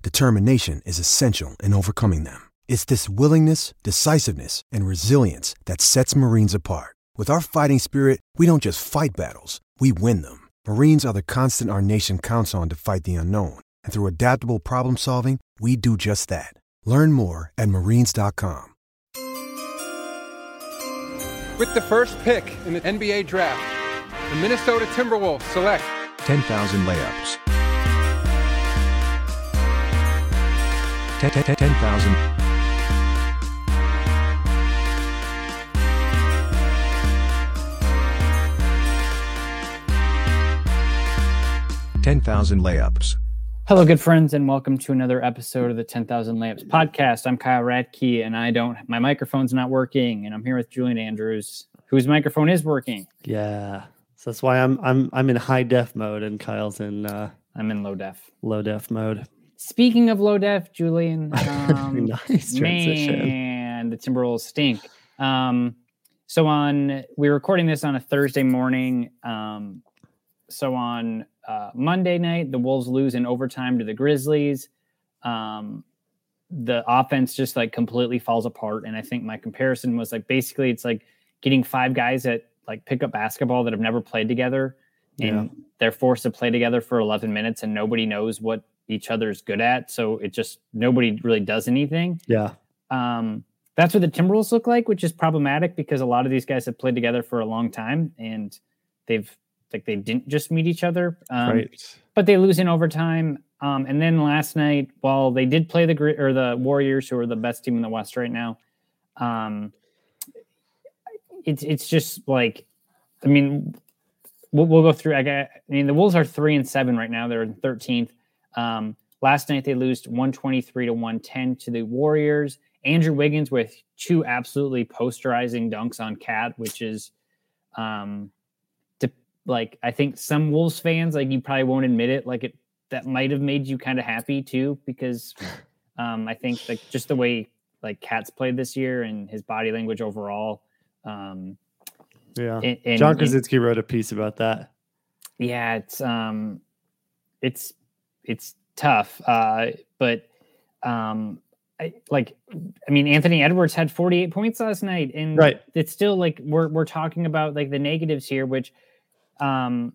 determination is essential in overcoming them. It's this willingness, decisiveness, and resilience that sets Marines apart. With our fighting spirit, we don't just fight battles, we win them. Marines are the constant our nation counts on to fight the unknown. And through adaptable problem solving, we do just that. Learn more at marines.com. With the first pick in the NBA draft, the Minnesota Timberwolves select 10,000 layups. 10,000. Ten thousand layups. Hello, good friends, and welcome to another episode of the 10,000 Layups podcast. I'm Kyle Radke, and I don't, my microphone's not working, and I'm here with Julian Andrews, whose microphone is working. Yeah. So that's why I'm I'm I'm in high def mode and Kyle's in uh, I'm in low def. low def mode. Speaking of low def, Julian, um, nice transition. man, the Timberwolves stink. Um, so on, we're recording this on a Thursday morning. Um, so on uh, Monday night, the Wolves lose in overtime to the Grizzlies. Um, the offense just like completely falls apart. And I think my comparison was like basically it's like getting five guys that like pick up basketball that have never played together and they're forced to play together for 11 minutes and nobody knows what each other's good at. So it just nobody really does anything. Yeah. Um, that's what the Timberwolves look like, which is problematic because a lot of these guys have played together for a long time and they've like they didn't just meet each other. Um, right. but they lose in overtime. Um, and then last night, while they did play the or the Warriors, who are the best team in the West right now, um, it's it's just like, I mean, we'll, we'll go through. I, got, I mean, the Wolves are three and seven right now. They're in thirteenth. Um, last night they lost one twenty three to one ten to the Warriors. Andrew Wiggins with two absolutely posterizing dunks on Cat, which is, um, to, like I think some Wolves fans like you probably won't admit it. Like it that might have made you kind of happy too because um, I think like just the way like Cat's played this year and his body language overall. Um, Yeah. and, and- Jon Krawczynski wrote a piece about that. yeah, it's um, it's it's tough, uh, but um, I, like I mean, Anthony Edwards had 48 points last night, and Right. it's still like we're we're talking about like the negatives here, which um,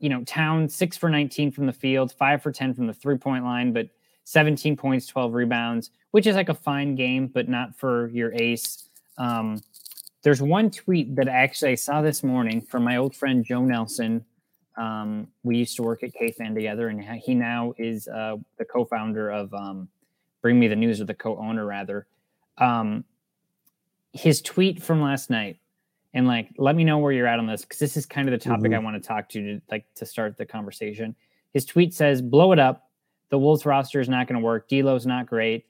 you know, Town six for 19 from the field, five for 10 from the three point line, but 17 points, 12 rebounds, which is like a fine game, but not for your ace. Um, there's one tweet that actually I saw this morning from my old friend Joe Nelson. Um, we used to work at KFan together, and he now is uh, the co-founder of um, Bring Me the News, or the co-owner rather. Um, his tweet from last night, and like, let me know where you're at on this because this is kind of the topic I want to talk to, to like to start the conversation. His tweet says, "Blow it up. The Wolves roster is not going to work. D'Lo's not great.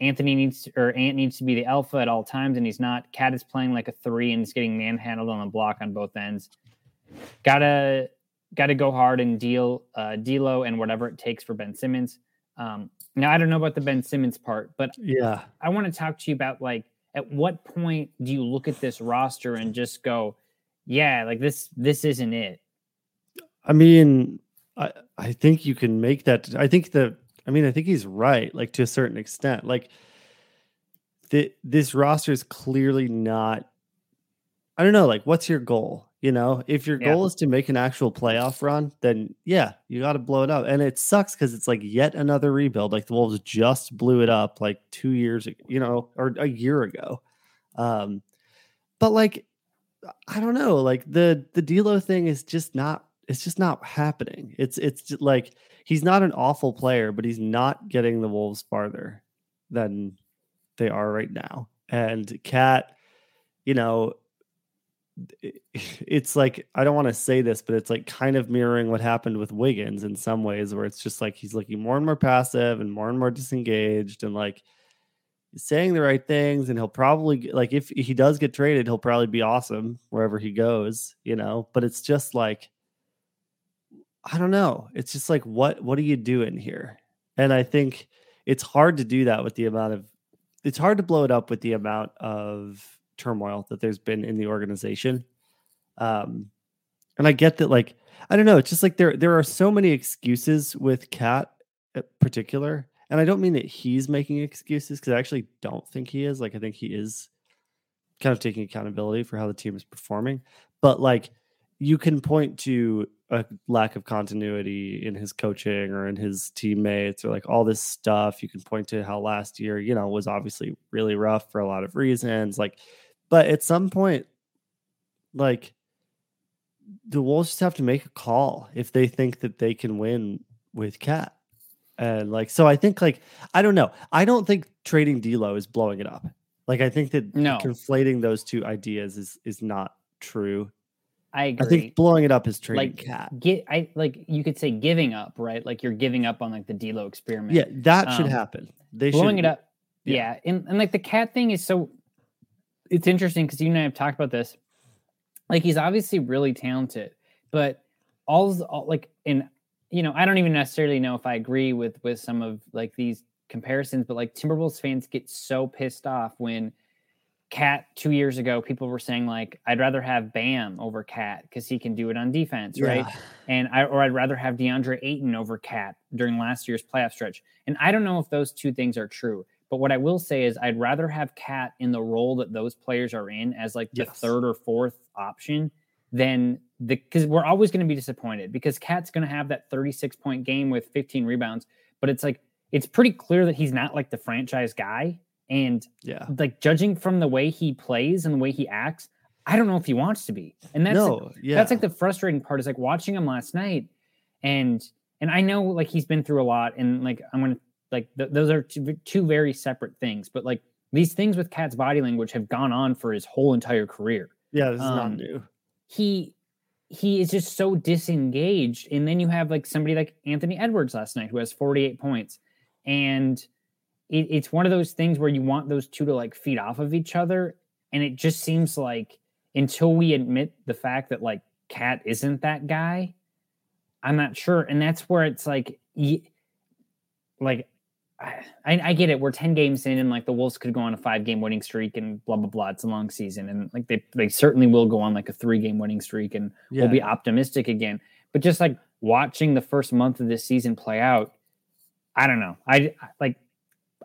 Anthony needs to, or Ant needs to be the alpha at all times, and he's not. Cat is playing like a three and is getting manhandled on the block on both ends. Gotta gotta go hard and deal uh, D'Lo and whatever it takes for Ben Simmons. Um, now I don't know about the Ben Simmons part, but Yeah. I want to talk to you about like at what point do you look at this roster and just go, yeah, like this this isn't it. I mean, I I think you can make that. I think the. I mean, I think he's right, like to a certain extent. Like, the, this roster is clearly not I don't know, like what's your goal? You know, if your Yeah. goal is to make an actual playoff run, then yeah, you got to blow it up. And it sucks because it's like yet another rebuild. Like the Wolves just blew it up like two years, you know, or a year ago. Um, but like, I don't know, like the the D'Lo thing is just not. It's just not happening. It's it's just like he's not an awful player, but he's not getting the Wolves farther than they are right now. And Cat, you know, it's like I don't want to say this, but it's like kind of mirroring what happened with Wiggins in some ways, where it's just like he's looking more and more passive and more and more disengaged, and like saying the right things, and he'll probably like if he does get traded, he'll probably be awesome wherever he goes, you know. But it's just like I don't know. It's just like what what are you doing here? And I think it's hard to do that with the amount of it's hard to blow it up with the amount of turmoil that there's been in the organization. Um and I get that like I don't know, it's just like there there are so many excuses with Cat in particular. And I don't mean that he's making excuses because I actually don't think he is. Like I think he is kind of taking accountability for how the team is performing. But like you can point to a lack of continuity in his coaching or in his teammates or like all this stuff. You can point to how last year, you know, was obviously really rough for a lot of reasons. Like, but at some point, like the Wolves just have to make a call if they think that they can win with Cat. And like, so I think like I don't know. I don't think trading D'Lo is blowing it up. Like I think that No. conflating those two ideas is is not true. I agree. I think blowing it up is trading like Cat. get I like you could say giving up, right? Like you're giving up on like the D'Lo experiment. Yeah, that should Um, happen. They blowing should it up. yeah. Yeah. And, and like the cat thing is so it's interesting because you and I have talked about this. Like he's obviously really talented, but all, all like in you know, I don't even necessarily know if I agree with with some of like these comparisons, but like Timberwolves fans get so pissed off when Cat two years ago, people were saying like, I'd rather have Bam over Cat because he can do it on defense, right? And I or I'd rather have DeAndre Ayton over Cat during last year's playoff stretch. And I don't know if those two things are true. But what I will say is I'd rather have Cat in the role that those players are in as like the Yes. third or fourth option than the because we're always going to be disappointed because Cat's going to have that 36 point game with 15 rebounds. But it's like it's pretty clear that he's not like the franchise guy. And Yeah. like judging from the way he plays and the way he acts, I don't know if he wants to be. And that's no, yeah. that's like the frustrating part is like watching him last night and and i know like he's been through a lot and like i'm gonna like th- those are two, two very separate things but like these things with cat's body language have gone on for his whole entire career yeah, this is not um, new. he he is just so disengaged and then you have like somebody like anthony edwards last night who has 48 points and it, it's one of those things where you want those two to like feed off of each other and it just seems like until we admit the fact that like cat isn't that guy i'm not sure and that's where it's like like I, I get it. We're 10 games in, and like the Wolves could go on a five game winning streak and blah, blah, blah. It's a long season. And like they, they certainly will go on like a three game winning streak and Yeah. we'll be optimistic again. But just like watching the first month of this season play out, I don't know. I I- like,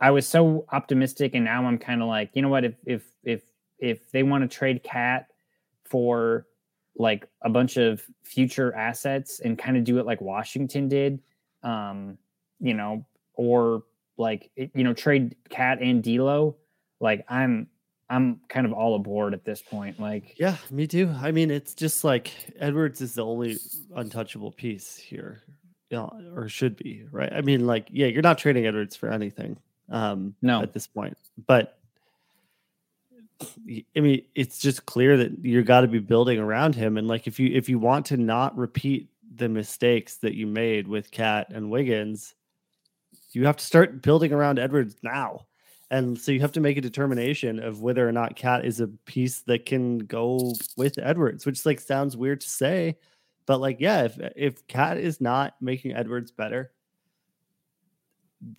I was so optimistic, and now I'm kind of like, you know what? If, if, if, if they want to trade Cat for like a bunch of future assets and kind of do it like Washington did, um, you know, or like you know trade Cat and D'Lo, like I'm I'm kind of all aboard at this point. Like Yeah, me too. I mean, it's just like Edwards is the only untouchable piece here, you know, or should be, right? I mean, like, yeah, you're not trading Edwards for anything, um, No. at this point. But I mean, it's just clear that you've got to be building around him, and like, if you if you want to not repeat the mistakes that you made with Cat and Wiggins, you have to start building around Edwards now. And so you have to make a determination of whether or not Cat is a piece that can go with Edwards, which like sounds weird to say, but like yeah, if if Cat is not making Edwards better,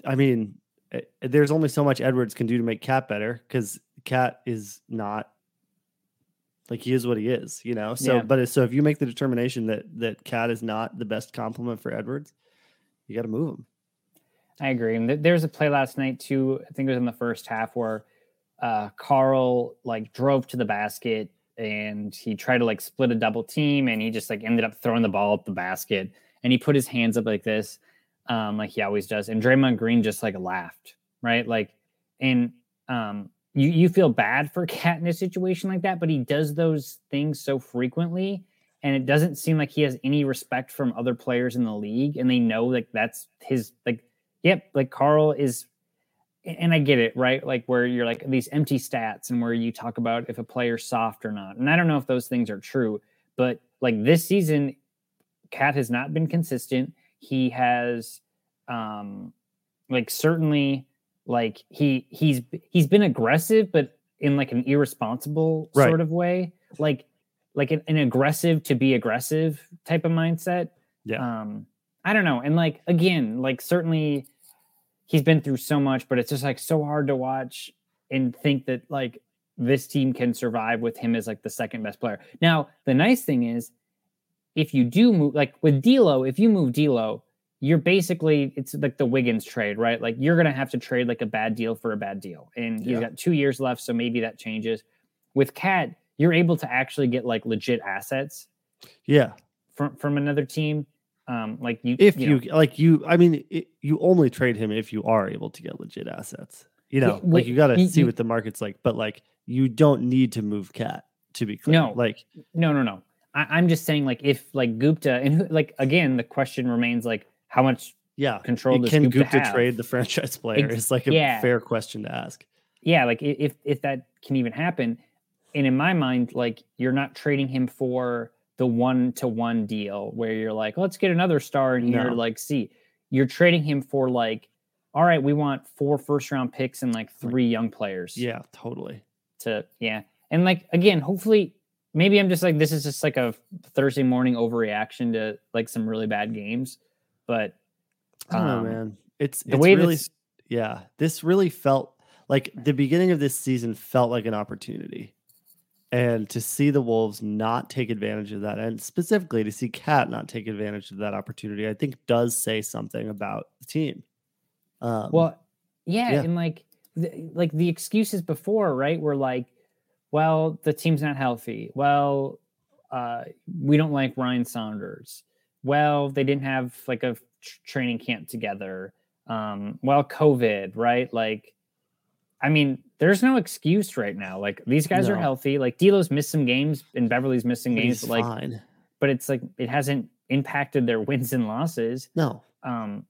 I mean, eh, there's only so much Edwards can do to make Cat better because Cat is not like he is what he is, you know. So, Yeah. but so if you make the determination that that Cat is not the best complement for Edwards, you got to move him. I agree. And th- there was a play last night too. I think it was in the first half where uh Karl like drove to the basket, and he tried to like split a double team and he just like ended up throwing the ball up the basket and he put his hands up like this, um, like he always does. And Draymond Green just like laughed, right? Like, and um, you you feel bad for Cat in a situation like that, but he does those things so frequently, and it doesn't seem like he has any respect from other players in the league, and they know like that's his like, yep, like Karl is and I get it, right? Like where you're like these empty stats and where you talk about if a player's soft or not. And I don't know if those things are true, but like this season, Cat has not been consistent. He has um like certainly like he he's he's been aggressive, but in like an irresponsible Right. sort of way. Like like an, an aggressive to be aggressive type of mindset. Yeah. Um, I don't know. And like again, like certainly he's been through so much, but it's just like so hard to watch and think that like this team can survive with him as like the second best player. Now, the nice thing is if you do move like with D'Lo, if you move D'Lo, you're basically it's like the Wiggins trade, right? Like you're gonna have to trade like a bad deal for a bad deal, and he's Yeah. got two years left, so maybe that changes. With Cat, you're able to actually get like legit assets Yeah. from from another team. Um, like you, If you, you, know, like you, I mean, it, you only trade him if you are able to get legit assets. You know, Yeah, like you got to see what the market's like, but like you don't need to move Cat to be clear. No. like No, no, no. I, I'm just saying, like, if like Gupta and who- like again, the question remains like, how much? yeah, Control does can Gupta Gupta trade the franchise player? Ex- It's like a yeah. fair question to ask. Yeah, like if if that can even happen, and in my mind, like you're not trading him for the one to one deal where you're like, let's get another star in here No. like see. You're trading him for like, all right, we want four first round picks and like three young players. Yeah, totally. to yeah and like again hopefully maybe i'm just like this is just like a thursday morning overreaction to like some really bad games but I don't um, know, man. It's the it's way really, this- yeah. This really felt like the beginning of this season felt like an opportunity, and to see the Wolves not take advantage of that, and specifically to see Cat not take advantage of that opportunity, I think does say something about the team. Um, well yeah, yeah. and like the, like the excuses before right were like well the team's not healthy well uh we don't like ryan saunders well they didn't have like a tr- training camp together um well covid right like I mean, there's no excuse right now. Like these guys are healthy. Like D'Lo's missed some games and Beverley's missing games. But like, fine. but it's like it hasn't impacted their wins and losses. No, Um,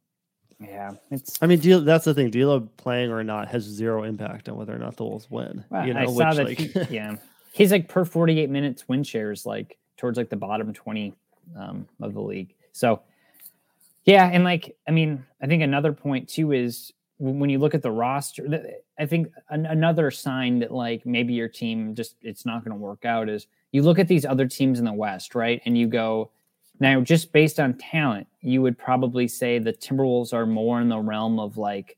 yeah, it's. I mean, D'Lo, that's the thing. D'Lo playing or not has zero impact on whether or not the Wolves win. Well, you know, I saw which, that. like, he- yeah, he's like per 48 minutes win shares, like towards like the bottom 20 um, of the league. So, yeah, and like I mean, I think another point too is when you look at the roster. I think an, another sign that like maybe your team just it's not going to work out is you look at these other teams in the West, right, and you go. Now, just based on talent, you would probably say the Timberwolves are more in the realm of like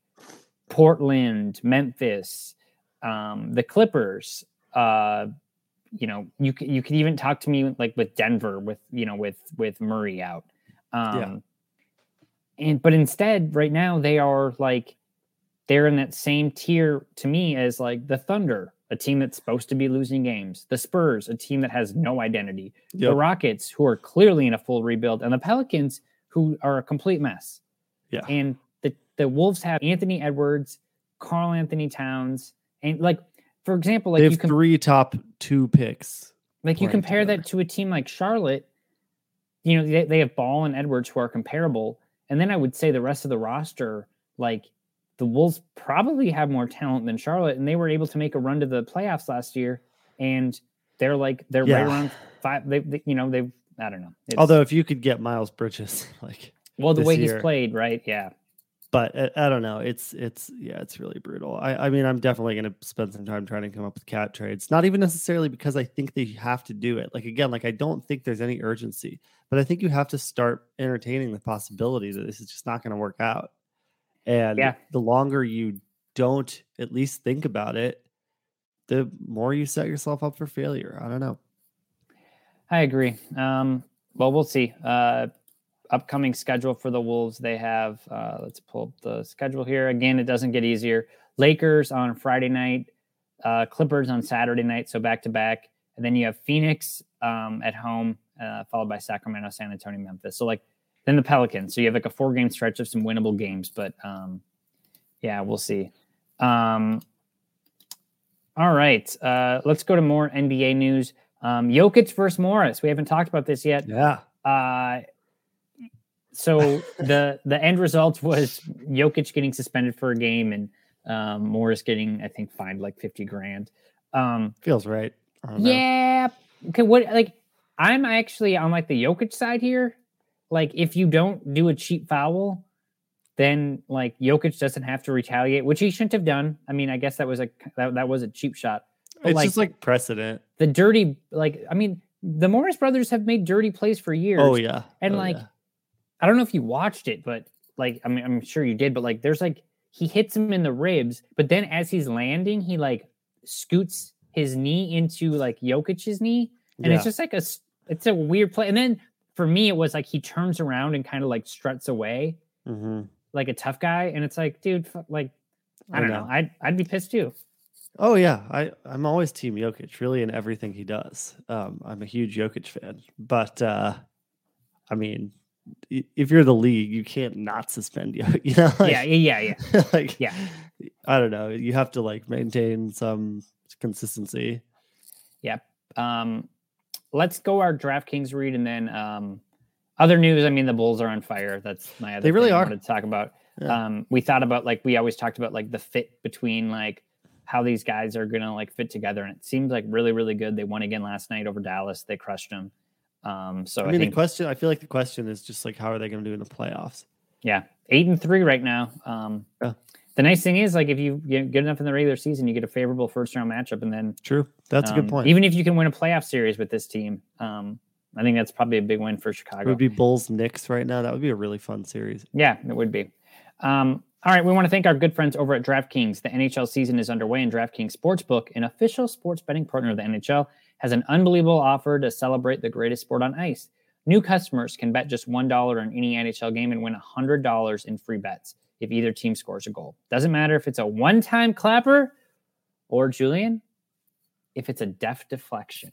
Portland, Memphis, um, the Clippers. Uh, you know, you you could even talk to me like with Denver, with you know, with with Murray out. Um, Yeah. And but instead, right now they are like they're in that same tier to me as like the Thunder, a team that's supposed to be losing games. The Spurs, a team that has no identity. The Rockets, who are clearly in a full rebuild, and the Pelicans, who are a complete mess. Yeah. And the the Wolves have Anthony Edwards, Karl-Anthony Towns, and like for example, like they you have can three top two picks. like you compare together. that to a team like Charlotte, you know, they, they have Ball and Edwards who are comparable. And then I would say the rest of the roster, like the Wolves probably have more talent than Charlotte, and they were able to make a run to the playoffs last year. And they're like they're Yeah. right around five. They, they you know they've I don't know. It's- Although, if you could get Miles Bridges, like, well the way year- he's played, right? Yeah, but uh, I, I don't know. It's it's yeah, it's really brutal. I I mean, I'm definitely going to spend some time trying to come up with cat trades. Not even necessarily because I think they have to do it. Like again, like I don't think there's any urgency, but I think you have to start entertaining the possibility that this is just not going to work out. And Yeah. the longer you don't at least think about it, the more you set yourself up for failure. I don't know. I agree. Um, well, we'll see. Uh, upcoming schedule for the Wolves. They have, uh, let's pull up the schedule here. Again, it doesn't get easier. Lakers on Friday night, uh, Clippers on Saturday night, so back to back. and then you have Phoenix um, at home, uh, followed by Sacramento, San Antonio, Memphis. So like then the Pelicans. So you have like a four game stretch of some winnable games, but um, yeah, we'll see. Um, all right, uh, let's go to more NBA news. Um, Jokic versus Morris. We haven't talked about this yet. Yeah. Uh, so the the end result was Jokic getting suspended for a game and um, Morris getting, I think, fined like fifty grand. Um, Feels right. I don't know. yeah. Okay. What like I'm actually on like the Jokic side here. Like if you don't do a cheap foul, then like Jokic doesn't have to retaliate, which he shouldn't have done. I mean, I guess that was a that, that was a cheap shot. But, It's just like precedent. the dirty like I mean, the Morris brothers have made dirty plays for years. Oh yeah. And Oh, like yeah. I don't know if you watched it, but like I mean I'm sure you did, but like there's like he hits him in the ribs, but then as he's landing, he like scoots his knee into like Jokic's knee. And Yeah. it's just like a it's a weird play. And then for me, it was like he turns around and kind of like struts away Mhm. like a tough guy. And it's like, dude, like I I don't know. know. I'd I'd be pissed too. Oh yeah, I I'm always team Jokic, really in everything he does. Um, I'm a huge Jokic fan, but uh, I mean, if you're the league, you can't not suspend you. You know, yeah, yeah, yeah, yeah. like Yeah. I don't know. You have to like maintain some consistency. Yep. Um, let's go our DraftKings read and then um, other news. I mean, the Bulls are on fire. That's my other. They really thing I are. wanted to talk about. Yeah. Um, we thought about like we always talked about like the fit between like how these guys are gonna like fit together, and it seems like really really good. They won again last night over Dallas. They crushed them. Um, so I I, mean, think the question. I feel like the question is just like, how are they going to do in the playoffs? yeah, eight and three right now. Um, Yeah. The nice thing is like if you get good enough in the regular season, you get a favorable first round matchup, and then True, that's a um, good point. Even if you can win a playoff series with this team, um, I think that's probably a big win for Chicago. it would be Bulls Knicks right now. That would be a really fun series. yeah, it would be. Um, all right, we want to thank our good friends over at DraftKings. The NHL season is underway, and DraftKings Sportsbook, an official sports betting partner of the NHL, has an unbelievable offer to celebrate the greatest sport on ice. New customers can bet just $1 on any NHL game and win $100 in free bets if either team scores a goal. Doesn't matter if it's a one time clapper or, Julian, if it's a deft deflection.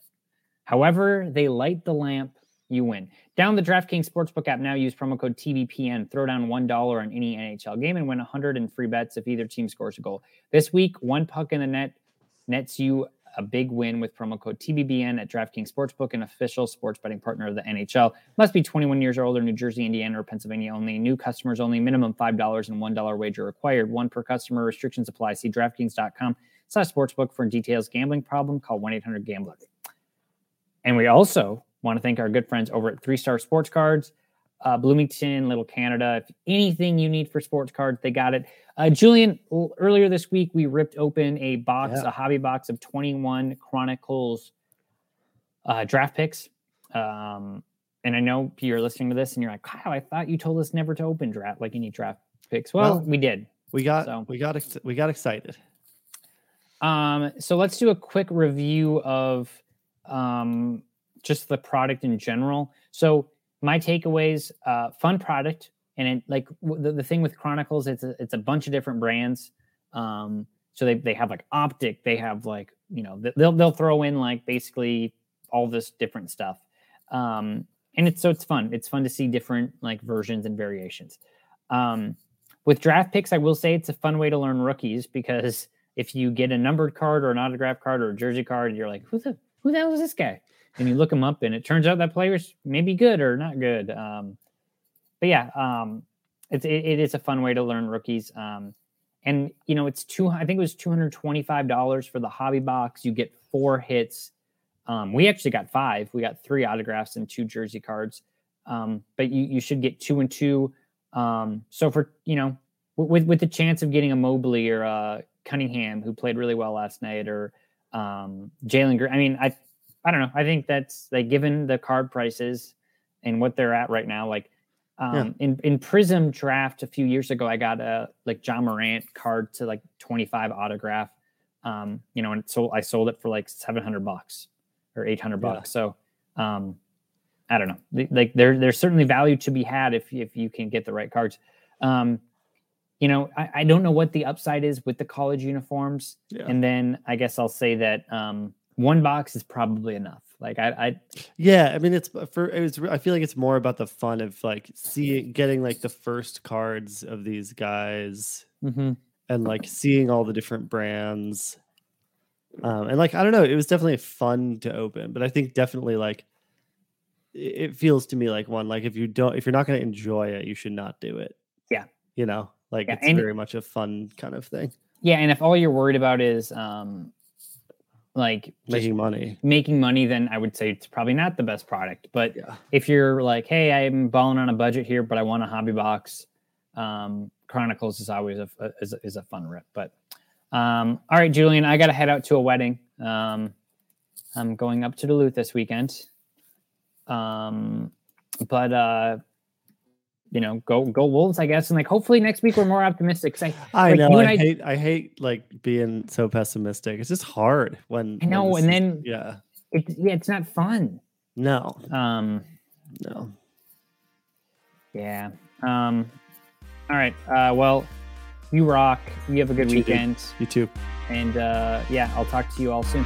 However, they light the lamp, you win. Down the DraftKings Sportsbook app now. Use promo code TBPN. Throw down $1 on any NHL game and win 100 in free bets if either team scores a goal. This week, one puck in the net nets you a big win with promo code TBBN at DraftKings Sportsbook, an official sports betting partner of the NHL. Must be 21 years or older, New Jersey, Indiana, or Pennsylvania only. New customers only. Minimum $5 and $1 wager required. One per customer. Restrictions apply. See DraftKings.com slash sportsbook for details. Gambling problem? Call 1-800-GAMBLER. And we also want to thank our good friends over at Three Star Sports Cards, uh, Bloomington, Little Canada. If anything you need for sports cards, they got it. Uh, Julian, l- earlier this week, we ripped open a box, Yeah. a hobby box of 21 Chronicles uh, draft picks. Um, and I know you're listening to this and you're like, Kyle, I thought you told us never to open draft, like any draft picks. Well, Well, we did. We got So- we got ex- we got excited. Um, so let's do a quick review of um, just the product in general. So my takeaways: uh, fun product, and it like the, the thing with Chronicles, it's a, it's a bunch of different brands. Um, so they they have like optic, they have like you know they'll they'll throw in like basically all this different stuff. Um, and it's so it's fun. It's fun to see different like versions and variations. Um, with draft picks, I will say it's a fun way to learn rookies because if you get a numbered card or an autograph card or a jersey card, you're like, who the who the hell is this guy? And you look him up, and it turns out that player's maybe good or not good. Um, but yeah, um, it's it, it is a fun way to learn rookies. Um, and you know, it's two. I think it was two hundred twenty five dollars for the hobby box. You get four hits. Um, we actually got five. We got three autographs and two jersey cards. Um, but you you should get two and two. Um, so for you know, with with the chance of getting a Mobley or a Cunningham who played really well last night, or um, Jalen Green. I mean, I I don't know. I think that's like given the card prices and what they're at right now. Like um, in in Prizm draft a few years ago, I got a like Ja Morant card to like twenty five autograph. Um, you know, and so I sold it for like seven hundred bucks or eight hundred Yeah. bucks. So um, I don't know. Like there, there's certainly value to be had if if you can get the right cards. Um, you know, I, I don't know what the upside is with the college uniforms. Yeah. And then I guess I'll say that um, one box is probably enough. Like I, I Yeah, I mean it's for it was I feel like it's more about the fun of like seeing getting like the first cards of these guys Mhm. and like seeing all the different brands. Um and like I don't know, it was definitely fun to open, but I think definitely like it it feels to me like one like if you don't if you're not going to enjoy it, you should not do it. Yeah. You know, like Yeah, it's and- very much a fun kind of thing. yeah, and if all you're worried about is um like Making money. making money, then I would say it's probably not the best product. But Yeah. if you're like, hey, I'm balling on a budget here, but I want a hobby box, um, Chronicles is always a, is, a is a fun rip. But um, all right, Julian, I got to head out to a wedding. Um, I'm going up to Duluth this weekend. Um, but uh, you know, go go Wolves, I guess, and like hopefully next week we're more optimistic. I like, know. I, I- hate. I hate like being so pessimistic. It's just hard when. I know, this and then- yeah, It, yeah, it's not fun. no, Um, no. Yeah. Um, all right. Uh, well, you rock. You have a good You too, weekend. You too. And uh, yeah, I'll talk to you all soon.